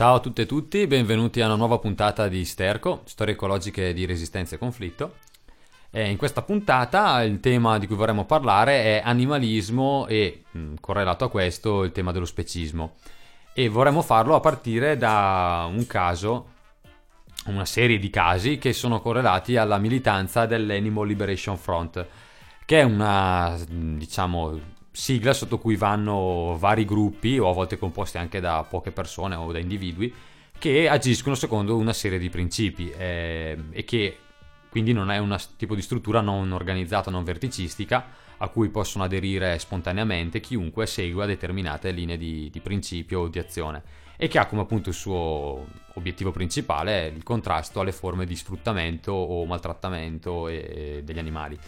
Ciao a tutte e tutti, benvenuti a una nuova puntata di Sterco, storie ecologiche di resistenza e conflitto. E in questa puntata il tema di cui vorremmo parlare è animalismo e, mh, correlato a questo, il tema dello specismo. E vorremmo farlo a partire da un caso, una serie di casi che sono correlati alla militanza dell'Animal Liberation Front, che è una, diciamo, sigla sotto cui vanno vari gruppi o a volte composti anche da poche persone o da individui che agiscono secondo una serie di principi eh, e che quindi non è un tipo di struttura non organizzata, non verticistica a cui possono aderire spontaneamente chiunque segua determinate linee di, di principio o di azione e che ha come appunto il suo obiettivo principale il contrasto alle forme di sfruttamento o maltrattamento degli animali.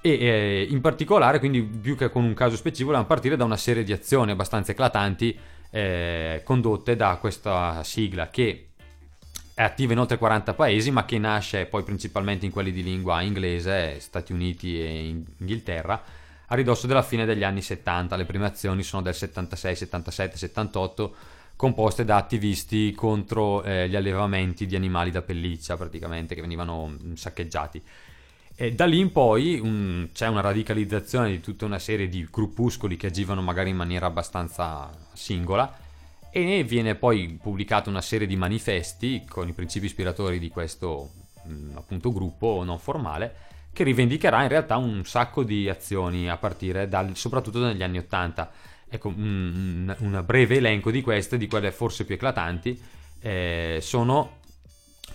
E eh, in particolare, quindi più che con un caso specifico, volevamo partire da una serie di azioni abbastanza eclatanti eh, condotte da questa sigla che è attiva in oltre 40 paesi, ma che nasce poi principalmente in quelli di lingua inglese, Stati Uniti e Inghilterra, a ridosso della fine degli anni 70. Le prime azioni sono del 76, 77, 78, composte da attivisti contro eh, gli allevamenti di animali da pelliccia, praticamente, che venivano saccheggiati. E da lì in poi un, c'è una radicalizzazione di tutta una serie di gruppuscoli che agivano magari in maniera abbastanza singola e viene poi pubblicata una serie di manifesti con i principi ispiratori di questo appunto gruppo non formale che rivendicherà in realtà un sacco di azioni a partire dal, soprattutto negli anni Ottanta. Ecco, un, un, breve elenco di queste, di quelle forse più eclatanti, eh, sono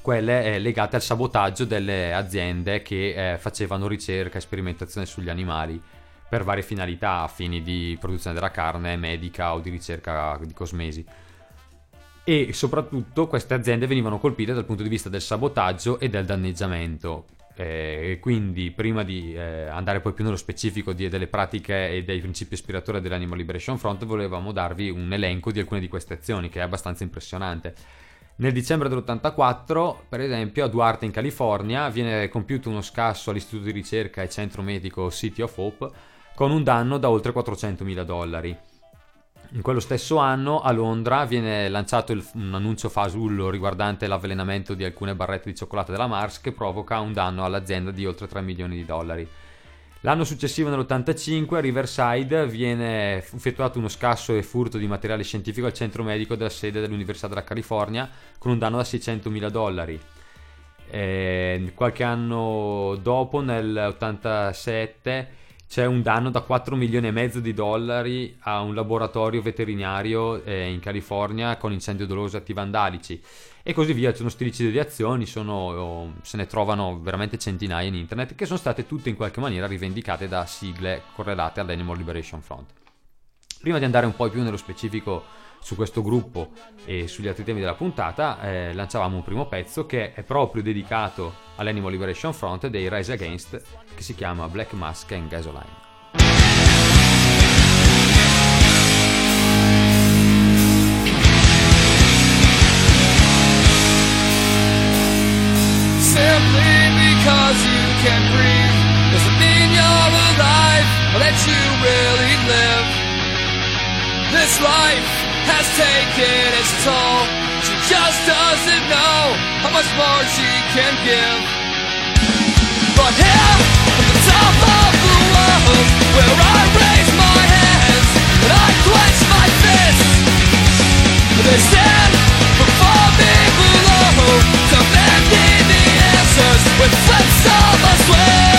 quelle eh, legate al sabotaggio delle aziende che eh, facevano ricerca e sperimentazione sugli animali per varie finalità, a fini di produzione della carne, medica o di ricerca di cosmesi. E soprattutto queste aziende venivano colpite dal punto di vista del sabotaggio e del danneggiamento. Eh, quindi, prima di eh, andare poi più nello specifico di, delle pratiche e dei principi ispiratori dell'Animal Liberation Front, volevamo darvi un elenco di alcune di queste azioni che è abbastanza impressionante. Nel dicembre dell'84, per esempio, a Duarte in California viene compiuto uno scasso all'istituto di ricerca e centro medico City of Hope con un danno da oltre 400.000 dollari. In quello stesso anno a Londra viene lanciato il, un annuncio fasullo riguardante l'avvelenamento di alcune barrette di cioccolato della Mars che provoca un danno all'azienda di oltre 3 milioni di dollari. L'anno successivo, nell'85, a Riverside viene effettuato uno scasso e furto di materiale scientifico al centro medico della sede dell'Università della California con un danno da 600.000 dollari. E qualche anno dopo, nell'87, c'è un danno da 4 milioni e mezzo di dollari a un laboratorio veterinario eh, in California con incendio doloso e atti vandalici e così via. C'è uno stilicidio di azioni, sono, se ne trovano veramente centinaia in internet, che sono state tutte in qualche maniera rivendicate da sigle correlate all'Animal Liberation Front. Prima di andare un po' più nello specifico su questo gruppo e sugli altri temi della puntata, eh, lanciavamo un primo pezzo che è proprio dedicato all'Animal Liberation Front dei Rise Against, che si chiama Black Mask and Gasoline. Simply because you can breathe doesn't mean you're alive or that you really live. This life has taken its toll. She just doesn't know how much more she can give. But here, at the top of the world, where I answers with flips of a switch.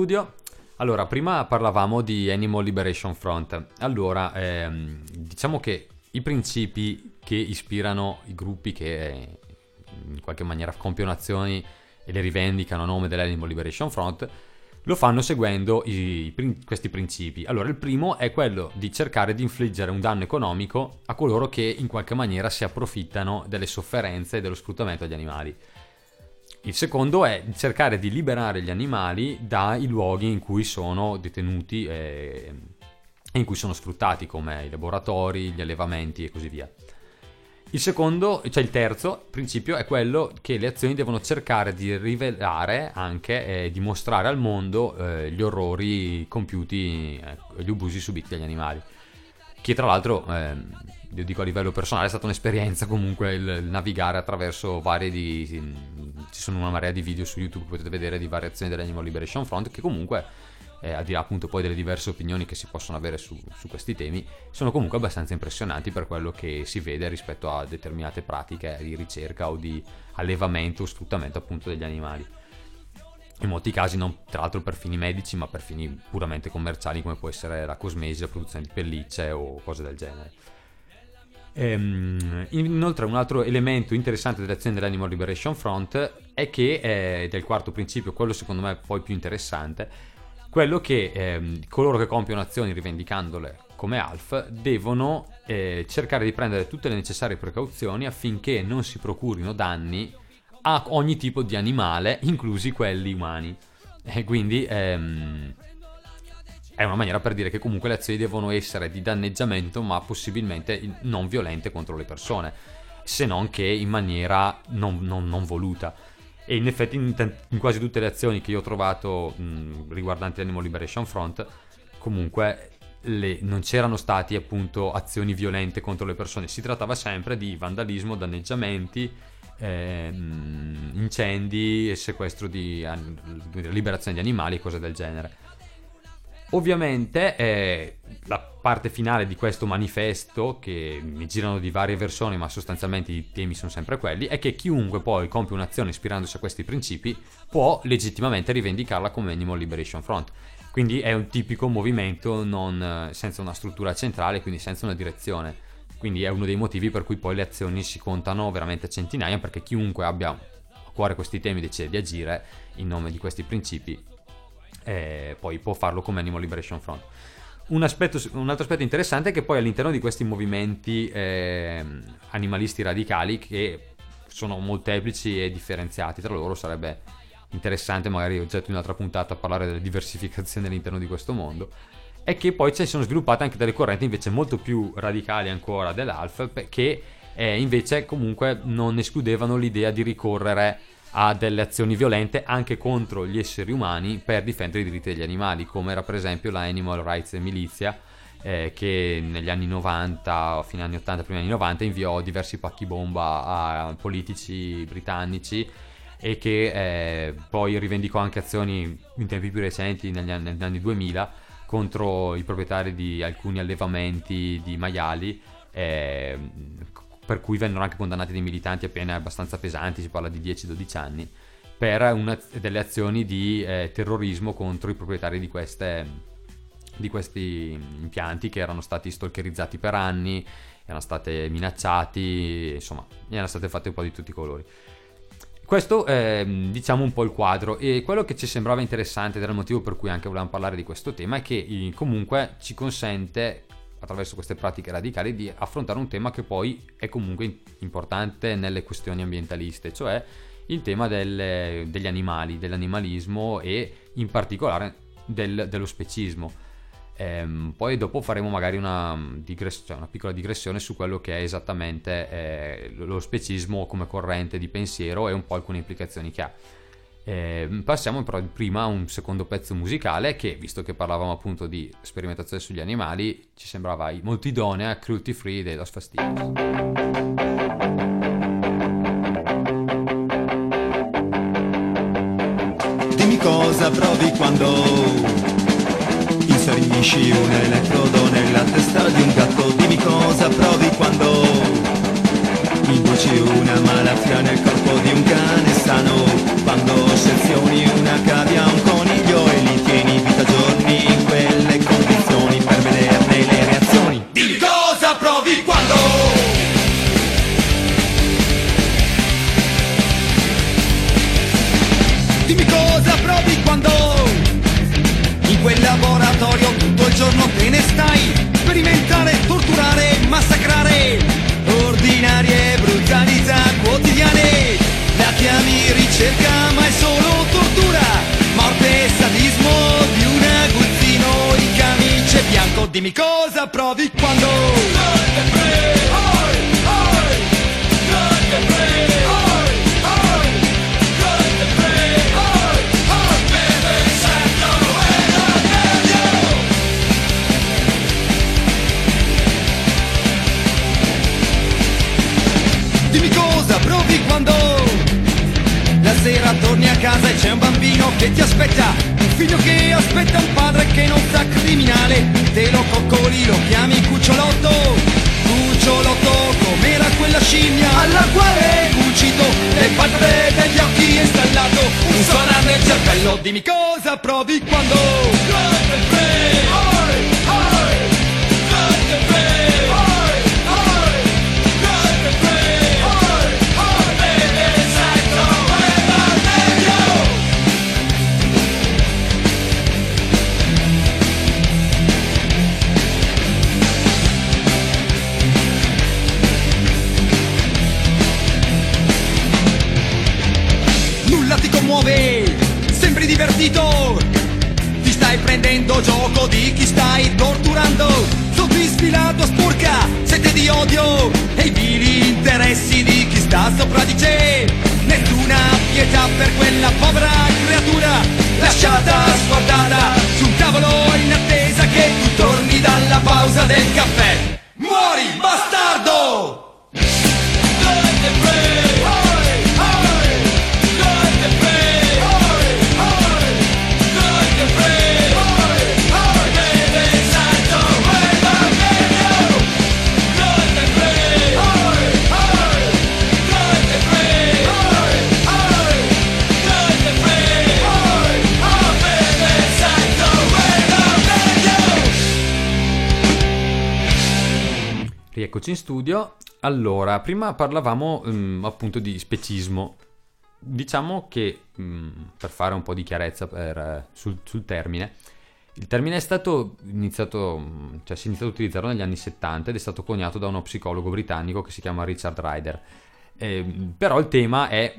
Studio. Allora, prima parlavamo di Animal Liberation Front. Allora, ehm, diciamo che i principi che ispirano i gruppi che in qualche maniera compiono azioni e le rivendicano a nome dell'Animal Liberation Front lo fanno seguendo i, questi principi. Allora, il primo è quello di cercare di infliggere un danno economico a coloro che in qualche maniera si approfittano delle sofferenze e dello sfruttamento degli animali. Il secondo è cercare di liberare gli animali dai luoghi in cui sono detenuti e in cui sono sfruttati, come i laboratori, gli allevamenti e così via. Il secondo, cioè il terzo principio è quello che le azioni devono cercare di rivelare anche e eh, dimostrare al mondo eh, gli orrori compiuti, eh, gli abusi subiti dagli animali. Che tra l'altro eh, io dico a livello personale, è stata un'esperienza comunque il, il navigare attraverso varie di... ci sono una marea di video su YouTube che potete vedere di variazioni dell'Animal Liberation Front che comunque, eh, al di là appunto poi delle diverse opinioni che si possono avere su, su, questi temi, sono comunque abbastanza impressionanti per quello che si vede rispetto a determinate pratiche di ricerca o di allevamento o sfruttamento appunto degli animali in molti casi non tra l'altro per fini medici ma per fini puramente commerciali come può essere la cosmesi, la produzione di pellicce o cose del genere. Ehm, inoltre un altro elemento interessante dell'azione dell'Animal Liberation Front è che, eh, del quarto principio, quello secondo me poi più interessante, quello che eh, coloro che compiono azioni rivendicandole come ALF devono eh, cercare di prendere tutte le necessarie precauzioni affinché non si procurino danni a ogni tipo di animale, inclusi quelli umani. E quindi ehm, è una maniera per dire che comunque le azioni devono essere di danneggiamento, ma possibilmente non violente contro le persone, se non che in maniera non, non, non voluta. E in effetti in, in, quasi tutte le azioni che io ho trovato mh, riguardanti l'Animal Liberation Front, comunque le, non c'erano stati appunto azioni violente contro le persone, si trattava sempre di vandalismo, danneggiamenti, eh, incendi e sequestro di, di liberazione di animali e cose del genere. Ovviamente eh, la parte finale di questo manifesto, che mi girano di varie versioni, ma sostanzialmente i temi sono sempre quelli, è che chiunque poi compie un'azione ispirandosi a questi principi può legittimamente rivendicarla come Animal Liberation Front. Quindi è un tipico movimento non, senza una struttura centrale, quindi senza una direzione. Quindi è uno dei motivi per cui poi le azioni si contano veramente a centinaia, perché chiunque abbia a cuore questi temi decide di agire in nome di questi principi eh, poi può farlo come Animal Liberation Front. Un, aspetto, un, altro aspetto interessante è che poi all'interno di questi movimenti eh, animalisti radicali, che sono molteplici e differenziati tra loro, sarebbe interessante magari oggetto di un'altra puntata parlare delle diversificazioni all'interno di questo mondo, è che poi ci sono sviluppate anche delle correnti invece molto più radicali ancora dell'ALF, che eh, invece comunque non escludevano l'idea di ricorrere a delle azioni violente anche contro gli esseri umani per difendere i diritti degli animali, come era per esempio la Animal Rights Milizia, eh, che negli anni 90, fine anni 80, primi anni 90, inviò diversi pacchi bomba a politici britannici e che eh, poi rivendicò anche azioni in tempi più recenti, negli anni, negli anni 2000, contro i proprietari di alcuni allevamenti di maiali, eh, per cui vennero anche condannati dei militanti a pene abbastanza pesanti, si parla di 10-12 anni, per una, delle azioni di eh, terrorismo contro i proprietari di, queste, di questi impianti che erano stati stalkerizzati per anni, erano stati minacciati, insomma, erano state fatte un po' di tutti i colori. Questo è diciamo un po' il quadro e quello che ci sembrava interessante ed era il motivo per cui anche volevamo parlare di questo tema è che comunque ci consente attraverso queste pratiche radicali di affrontare un tema che poi è comunque importante nelle questioni ambientaliste, cioè il tema delle, degli animali, dell'animalismo e in particolare del, dello specismo. Ehm, poi dopo faremo magari una, digress- cioè una, piccola digressione su quello che è esattamente eh, lo specismo come corrente di pensiero e un po' alcune implicazioni che ha. Eh, passiamo però prima a un secondo pezzo musicale che, visto che parlavamo appunto di sperimentazione sugli animali, ci sembrava molto idonea, Cruelty Free dei Los Fastidios. Dimmi cosa provi quando inserisci un elettrodo nella testa di un gatto, dimmi cosa provi quando Induci una malattia nel corpo di un cane sano Quando dimmi cosa provi quando. La sera torni a casa e c'è un bambino che ti aspetta, un figlio che aspetta un te lo coccoli, lo chiami cucciolotto, cucciolotto com'era quella scimmia. Alla quale cucito le palpebre degli occhi e installato. Un sonar nel cervello, dimmi cosa provi quando? Nulla prendendo gioco di chi stai torturando. Sotto ispirato sporca, sete di odio e i vili interessi di chi sta sopra di te. Nessuna pietà per quella povera creatura, lasciata sguardata su un tavolo in attesa che tu torni dalla pausa del caffè. Muori, bastardo! Rieccoci in studio. Allora, prima parlavamo mm, appunto di specismo. Diciamo che, mm, per fare un po' di chiarezza per, sul, sul termine, il termine è stato iniziato, mm, cioè si è iniziato a utilizzarlo negli anni 70 ed è stato coniato da uno psicologo britannico che si chiama Richard Ryder. Eh, però il tema è,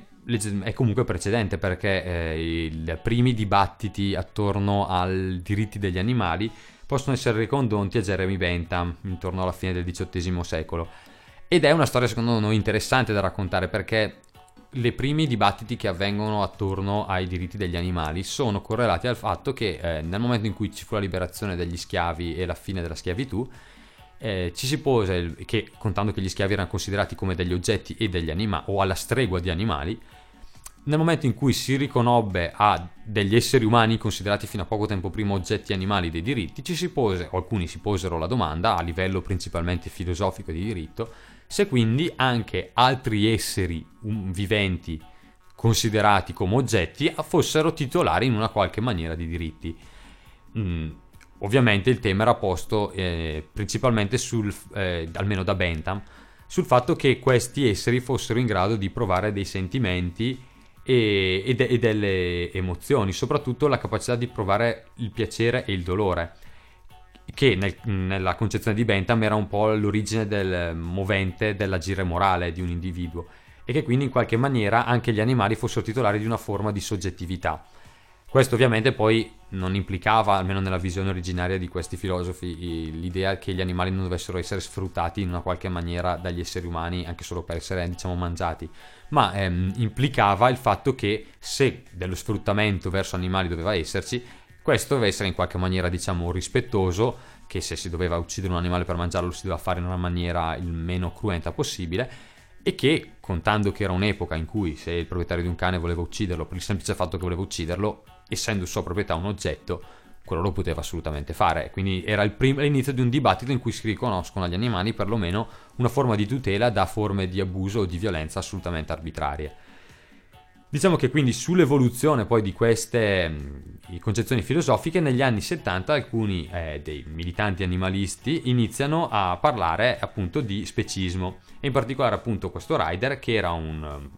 è comunque precedente perché eh, i primi dibattiti attorno ai diritti degli animali possono essere ricondotti a Jeremy Bentham intorno alla fine del XVIII secolo. Ed è una storia secondo noi interessante da raccontare perché i primi dibattiti che avvengono attorno ai diritti degli animali sono correlati al fatto che eh, nel momento in cui ci fu la liberazione degli schiavi e la fine della schiavitù, eh, ci si pose, che contando che gli schiavi erano considerati come degli oggetti e degli animali, o alla stregua di animali, nel momento in cui si riconobbe a degli esseri umani considerati fino a poco tempo prima oggetti animali dei diritti, ci si pose, o alcuni si posero la domanda, a livello principalmente filosofico di diritto, se quindi anche altri esseri um, viventi considerati come oggetti fossero titolari in una qualche maniera di diritti. Mm, ovviamente il tema era posto eh, principalmente sul, eh, almeno da Bentham, sul fatto che questi esseri fossero in grado di provare dei sentimenti e, e de- e delle emozioni, soprattutto la capacità di provare il piacere e il dolore, che nel- nella concezione di Bentham era un po' l'origine del movente dell'agire morale di un individuo e che quindi in qualche maniera anche gli animali fossero titolari di una forma di soggettività. Questo ovviamente poi non implicava, almeno nella visione originaria di questi filosofi, l'idea che gli animali non dovessero essere sfruttati in una qualche maniera dagli esseri umani anche solo per essere, diciamo, mangiati, ma ehm, implicava il fatto che se dello sfruttamento verso animali doveva esserci, questo deve essere in qualche maniera, diciamo, rispettoso, che se si doveva uccidere un animale per mangiarlo lo si doveva fare in una maniera il meno cruenta possibile e che, contando che era un'epoca in cui se il proprietario di un cane voleva ucciderlo per il semplice fatto che voleva ucciderlo, essendo sua proprietà un oggetto, quello lo poteva assolutamente fare. Quindi era prim- l'inizio di un dibattito in cui si riconoscono agli animali perlomeno una forma di tutela da forme di abuso o di violenza assolutamente arbitrarie. Diciamo che quindi sull'evoluzione poi di queste mh, concezioni filosofiche, negli anni 70 alcuni eh, dei militanti animalisti iniziano a parlare appunto di specismo e in particolare appunto questo Ryder che era un,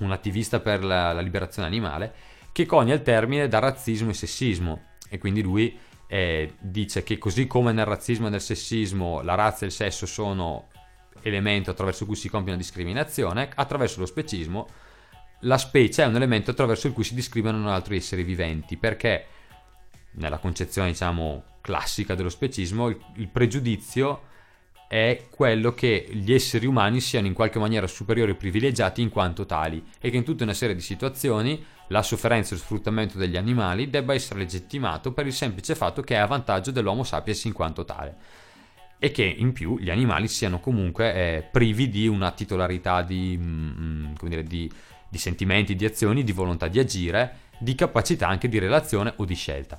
un attivista per la, la liberazione animale che conia il termine da razzismo e sessismo. E quindi lui eh, dice che così come nel razzismo e nel sessismo la razza e il sesso sono elemento attraverso cui si compie una discriminazione, attraverso lo specismo la specie è un elemento attraverso il cui si discriminano altri esseri viventi, perché nella concezione, diciamo, classica dello specismo, il, il pregiudizio è quello che gli esseri umani siano in qualche maniera superiori e privilegiati in quanto tali e che in tutta una serie di situazioni la sofferenza e lo sfruttamento degli animali debba essere legittimato per il semplice fatto che è a vantaggio dell'Homo sapiens in quanto tale e che in più gli animali siano comunque eh, privi di una titolarità di, mm, mm dire, di, di sentimenti, di azioni, di volontà di agire, di capacità anche di relazione o di scelta.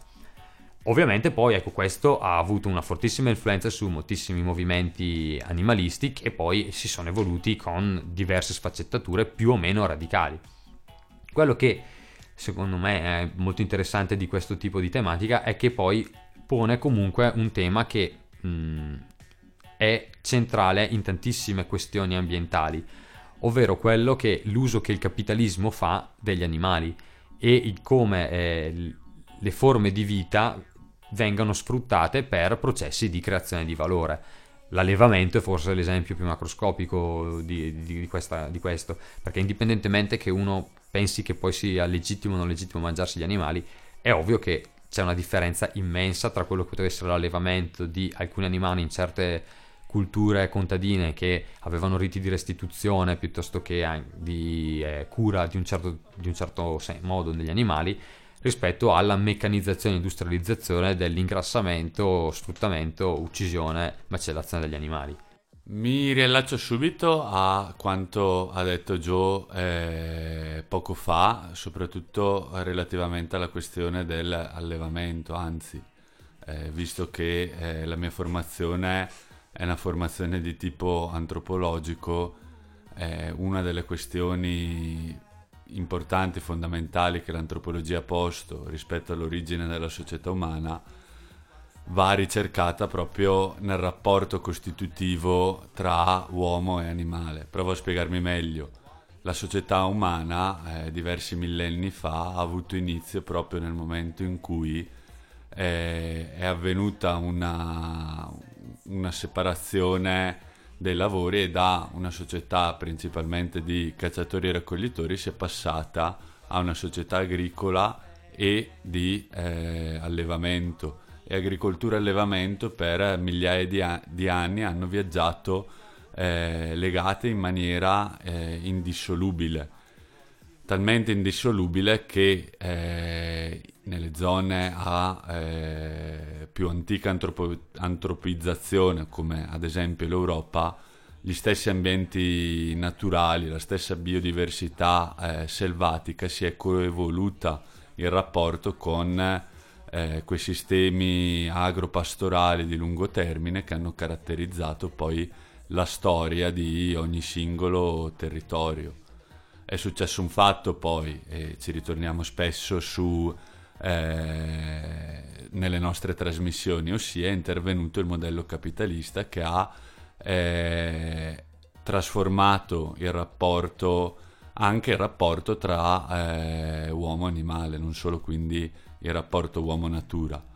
Ovviamente poi ecco questo ha avuto una fortissima influenza su moltissimi movimenti animalisti che poi si sono evoluti con diverse sfaccettature più o meno radicali. Quello che secondo me è molto interessante di questo tipo di tematica è che poi pone comunque un tema che mh, mm, è centrale in tantissime questioni ambientali, ovvero quello che l'uso che il capitalismo fa degli animali e il come eh, le forme di vita vengano sfruttate per processi di creazione di valore. L'allevamento è forse l'esempio più macroscopico di, di, di, questa, di questo, perché indipendentemente che uno pensi che poi sia legittimo o non legittimo mangiarsi gli animali, è ovvio che c'è una differenza immensa tra quello che poteva essere l'allevamento di alcuni animali in certe culture contadine che avevano riti di restituzione piuttosto che di eh, cura di un certo, di un certo modo degli animali rispetto alla meccanizzazione e industrializzazione dell'ingrassamento, sfruttamento, uccisione, macellazione degli animali. Mi riallaccio subito a quanto ha detto Joe eh, poco fa, soprattutto relativamente alla questione dell'allevamento, anzi, eh, visto che eh, la mia formazione è una formazione di tipo antropologico, una delle questioni importanti, fondamentali che l'antropologia ha posto rispetto all'origine della società umana va ricercata proprio nel rapporto costitutivo tra uomo e animale. Provo a spiegarmi meglio. La società umana eh, diversi millenni fa ha avuto inizio proprio nel momento in cui eh, è avvenuta una, una separazione dei lavori e da una società principalmente di cacciatori e raccoglitori si è passata a una società agricola e di eh, allevamento. E agricoltura e allevamento per migliaia di, a- di anni hanno viaggiato eh, legate in maniera eh, indissolubile, talmente indissolubile che eh, nelle zone a eh, più antica antropo- antropizzazione, come ad esempio l'Europa, gli stessi ambienti naturali, la stessa biodiversità eh, selvatica si è coevoluta in rapporto con eh, quei sistemi agropastorali di lungo termine che hanno caratterizzato poi la storia di ogni singolo territorio. È successo un fatto poi, e ci ritorniamo spesso su eh, nelle nostre trasmissioni, ossia è intervenuto il modello capitalista che ha eh, trasformato il rapporto, anche il rapporto tra eh, uomo e animale, non solo quindi il rapporto uomo-natura.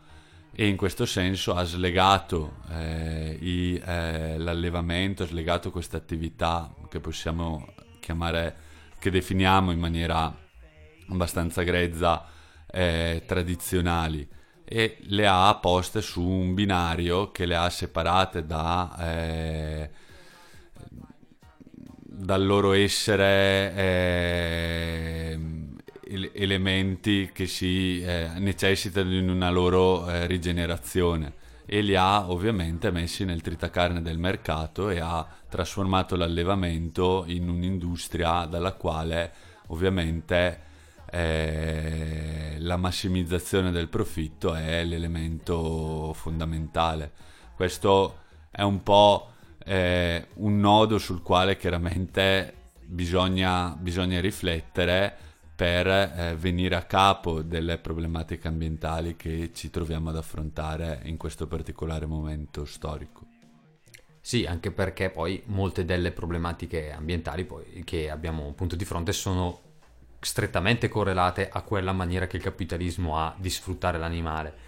E in questo senso ha slegato eh, i, eh, l'allevamento, ha slegato questa attività che possiamo chiamare, che definiamo in maniera abbastanza grezza, eh, tradizionali. E le ha poste su un binario che le ha separate da, eh, dal loro essere eh, elementi che si eh, necessitano di una loro eh, rigenerazione. E li ha ovviamente messi nel tritacarne del mercato e ha trasformato l'allevamento in un'industria dalla quale ovviamente eh, la massimizzazione del profitto è l'elemento fondamentale. Questo è un po' eh, un nodo sul quale chiaramente bisogna, bisogna riflettere per eh, venire a capo delle problematiche ambientali che ci troviamo ad affrontare in questo particolare momento storico. Sì, anche perché poi molte delle problematiche ambientali che abbiamo appunto di fronte sono strettamente correlate a quella maniera che il capitalismo ha di sfruttare l'animale.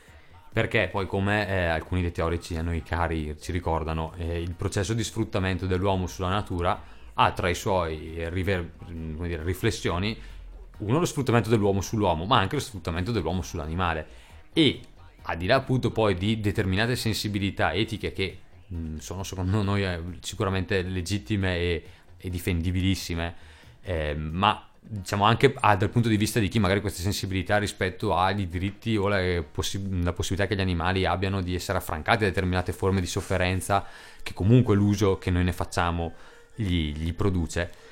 Perché poi, come eh, alcuni dei teorici a noi cari ci ricordano, eh, il processo di sfruttamento dell'uomo sulla natura ha tra i suoi river- dire, riflessioni uno lo sfruttamento dell'uomo sull'uomo, ma anche lo sfruttamento dell'uomo sull'animale. E al di là appunto poi di determinate sensibilità etiche che mh, sono secondo noi eh, sicuramente legittime e, e difendibilissime, eh, ma diciamo anche ah, dal punto di vista di chi magari queste sensibilità rispetto ai diritti o la, possi- la, possibilità che gli animali abbiano di essere affrancati da determinate forme di sofferenza che comunque l'uso che noi ne facciamo gli, gli produce.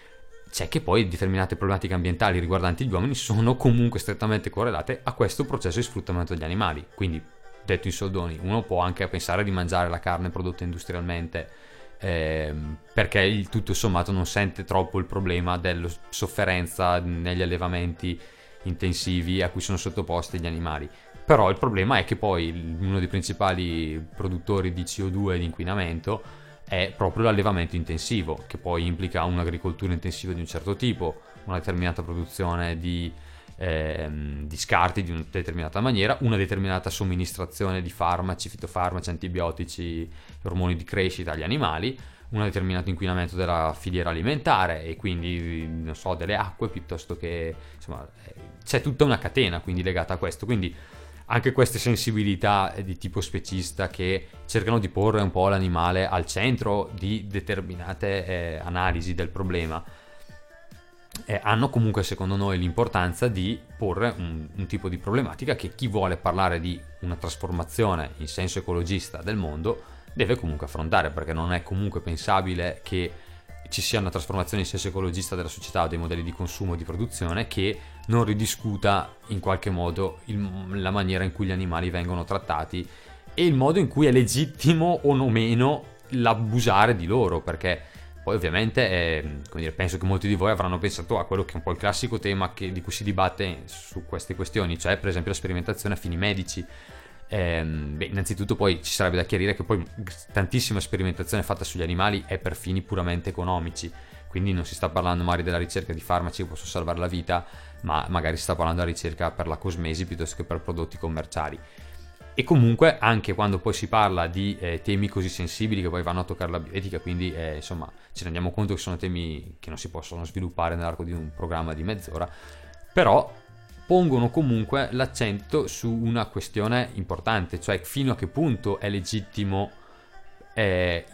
C'è che poi determinate problematiche ambientali riguardanti gli uomini sono comunque strettamente correlate a questo processo di sfruttamento degli animali. Quindi detto in soldoni uno può anche pensare di mangiare la carne prodotta industrialmente eh, perché il tutto sommato non sente troppo il problema della sofferenza negli allevamenti intensivi a cui sono sottoposti gli animali. Però il problema è che poi uno dei principali produttori di CO2 e di inquinamento è proprio l'allevamento intensivo, che poi implica un'agricoltura intensiva di un certo tipo, una determinata produzione di, ehm, di scarti di una determinata maniera, una determinata somministrazione di farmaci, fitofarmaci, antibiotici, ormoni di crescita agli animali, un determinato inquinamento della filiera alimentare e quindi non so delle acque piuttosto che insomma c'è tutta una catena quindi legata a questo. Quindi anche queste sensibilità di tipo specista che cercano di porre un po' l'animale al centro di determinate eh, analisi del problema eh, hanno comunque secondo noi l'importanza di porre un, un, tipo di problematica che chi vuole parlare di una trasformazione in senso ecologista del mondo deve comunque affrontare perché non è comunque pensabile che ci sia una trasformazione in senso ecologista della società o dei modelli di consumo e di produzione che non ridiscuta in qualche modo il, la maniera in cui gli animali vengono trattati e il modo in cui è legittimo o no meno l'abusare di loro perché poi ovviamente eh, dire, penso che molti di voi avranno pensato a quello che è un po' il classico tema che, di cui si dibatte su queste questioni, cioè per esempio la sperimentazione a fini medici. Eh, beh, innanzitutto poi ci sarebbe da chiarire che poi tantissima sperimentazione fatta sugli animali è per fini puramente economici, quindi non si sta parlando magari della ricerca di farmaci che possono salvare la vita, ma magari si sta parlando della ricerca per la cosmesi piuttosto che per prodotti commerciali. E comunque anche quando poi si parla di eh, temi così sensibili che poi vanno a toccare la bioetica, quindi eh, insomma ci rendiamo conto che sono temi che non si possono sviluppare nell'arco di un programma di mezz'ora, però pongono comunque l'accento su una questione importante, cioè fino a che punto è legittimo eh,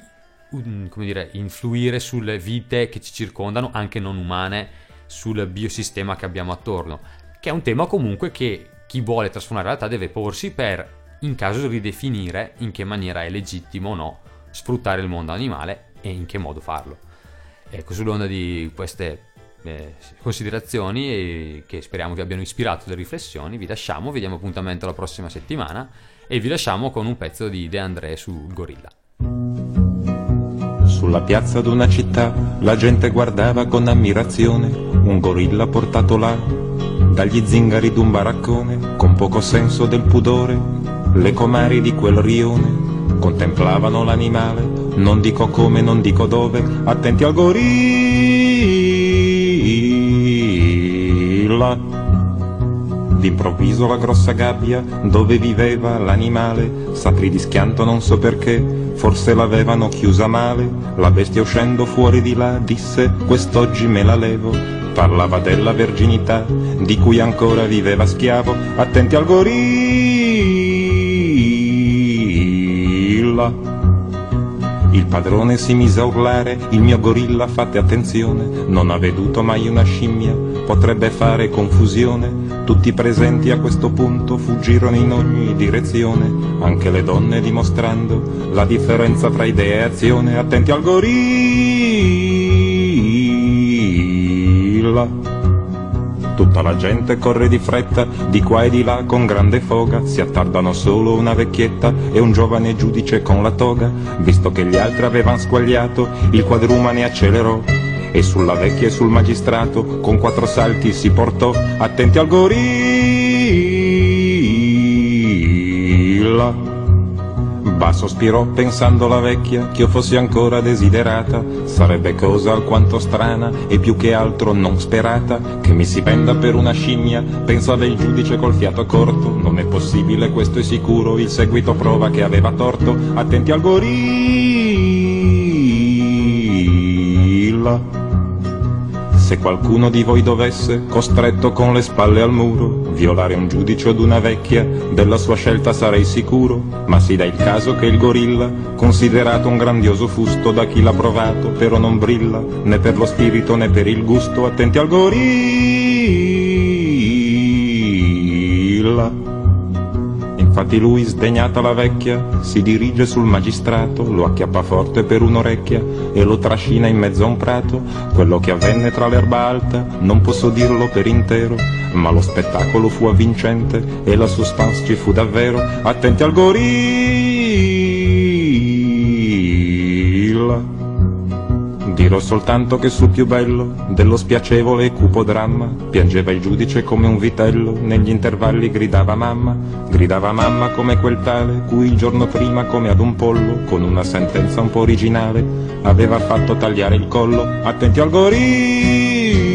come dire, influire sulle vite che ci circondano, anche non umane, sul biosistema che abbiamo attorno, che è un tema comunque che chi vuole trasformare la realtà deve porsi per in caso ridefinire in che maniera è legittimo o no sfruttare il mondo animale e in che modo farlo. Ecco, sull'onda di queste eh, considerazioni che speriamo vi abbiano ispirato le riflessioni, vi lasciamo, vi diamo appuntamento la prossima settimana e vi lasciamo con un pezzo di De André sul gorilla. Sulla piazza d'una città la gente guardava con ammirazione un gorilla portato là dagli zingari d'un baraccone con poco senso del pudore le comari di quel rione contemplavano l'animale, non dico come, non dico dove, attenti al gorilla. D'improvviso la grossa gabbia dove viveva l'animale s'aprì di schianto non so perché, forse l'avevano chiusa male. La bestia uscendo fuori di là disse quest'oggi me la levo. Parlava della verginità di cui ancora viveva schiavo, attenti al gorilla Il padrone si mise a urlare, il mio gorilla fate attenzione, non ha veduto mai una scimmia, potrebbe fare confusione. Tutti presenti a questo punto fuggirono in ogni direzione, anche le donne dimostrando la differenza tra idea e azione. Attenti al gorilla. Tutta la gente corre di fretta, di qua e di là con grande foga, si attardano solo una vecchietta e un giovane giudice con la toga. Visto che gli altri avevano squagliato, il quadrumane accelerò e sulla vecchia e sul magistrato con quattro salti si portò, attenti al gorilla. Ba sospirò pensando la vecchia che io fossi ancora desiderata, sarebbe cosa alquanto strana e più che altro non sperata, che mi si venda per una scimmia, pensava il giudice col fiato corto, non è possibile questo è sicuro, il seguito prova che aveva torto, attenti al gorilla. Se qualcuno di voi dovesse, costretto con le spalle al muro, violare un giudice od una vecchia, della sua scelta sarei sicuro, ma si dà il caso che il gorilla, considerato un grandioso fusto da chi l'ha provato, però non brilla, né per lo spirito né per il gusto, attenti al gorilla. Infatti lui, sdegnata la vecchia, si dirige sul magistrato, lo acchiappa forte per un'orecchia e lo trascina in mezzo a un prato. Quello che avvenne tra l'erba alta non posso dirlo per intero, ma lo spettacolo fu avvincente e la suspense ci fu davvero. Attenti al gorilla. Dirò soltanto che sul più bello dello spiacevole e cupo dramma piangeva il giudice come un vitello, negli intervalli gridava mamma, gridava mamma come quel tale cui il giorno prima come ad un pollo, con una sentenza un po' originale, aveva fatto tagliare il collo, attenti al gorilla.